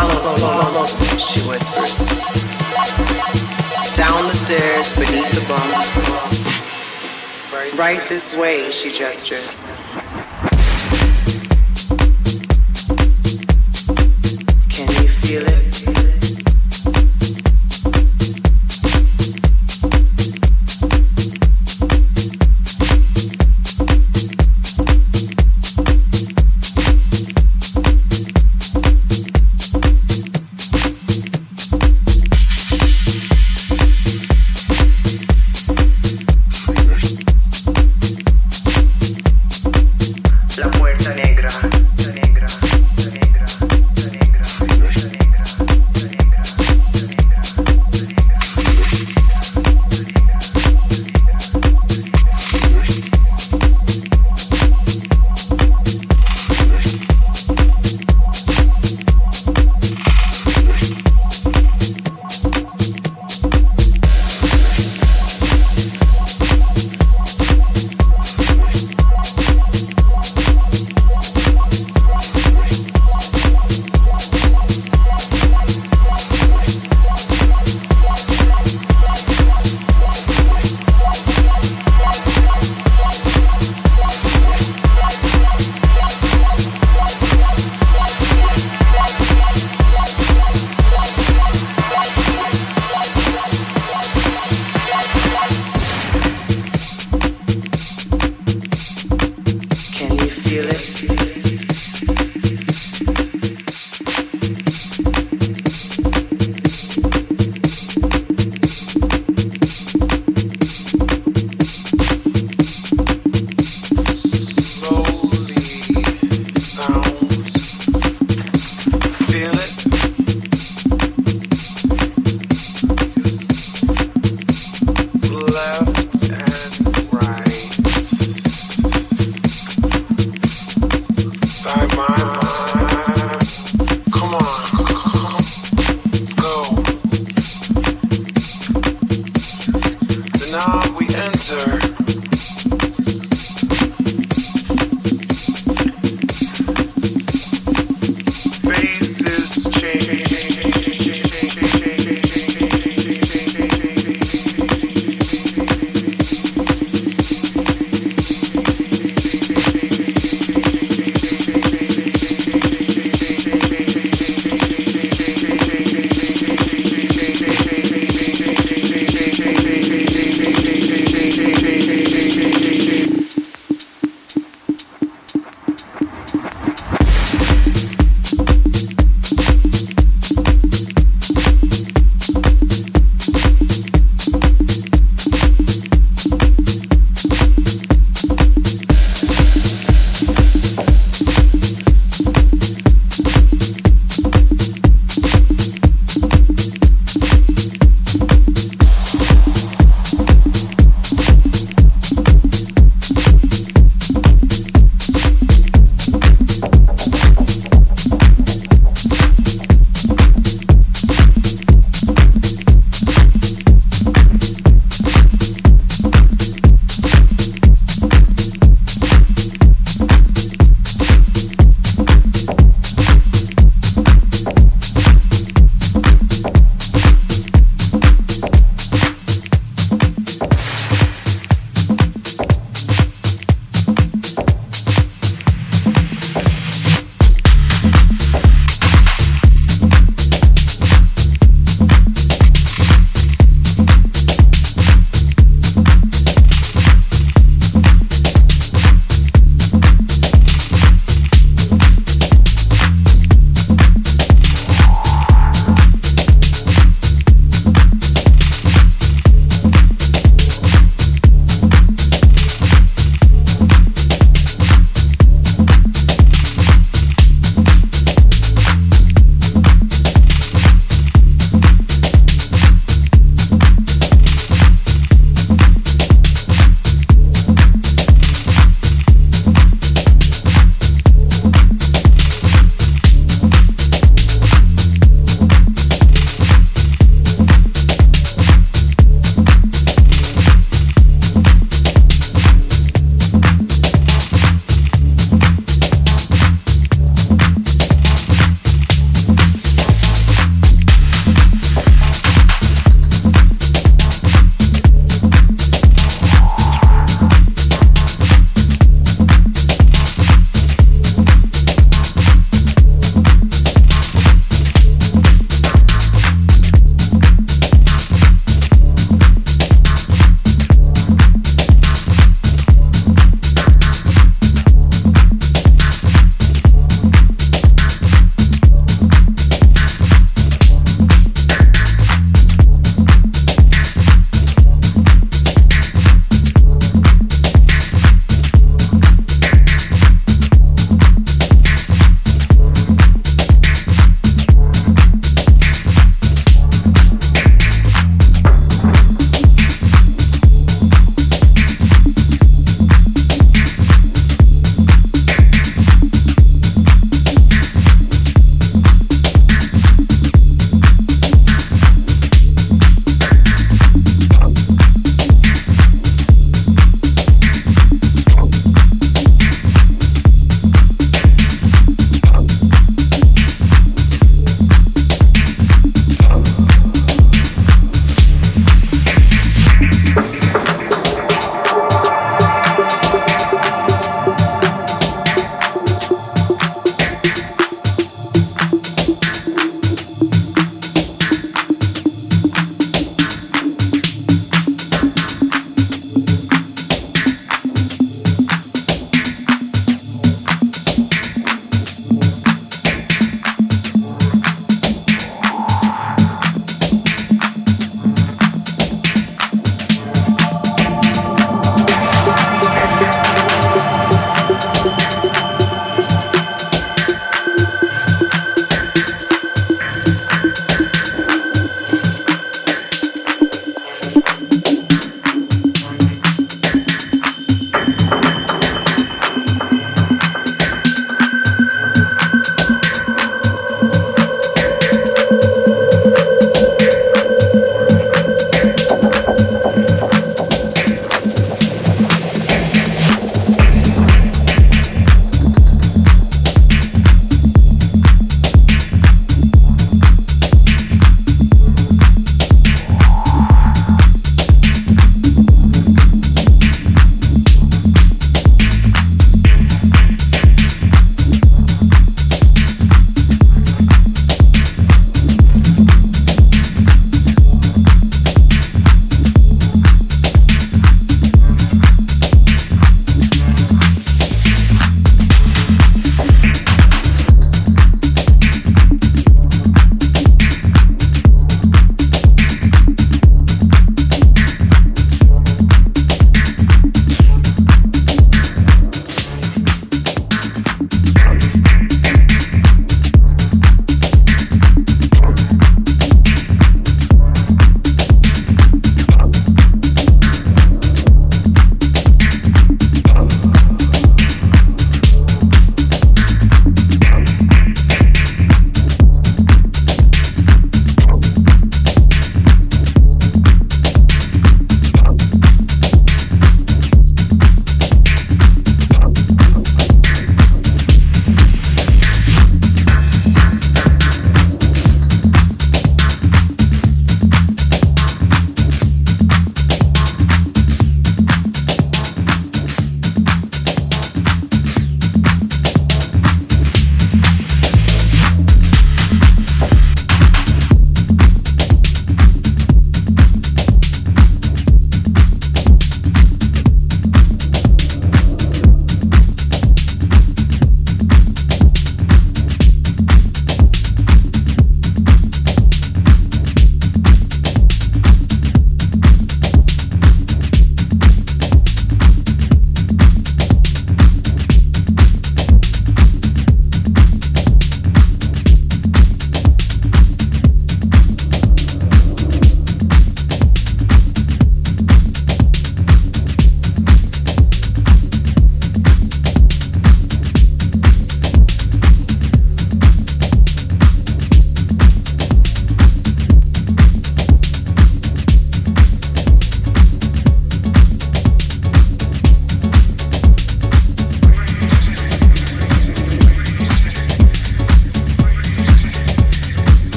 follow, follow, she whispers. Down the stairs, beneath the bunk. Right this way, she gestures. laugh.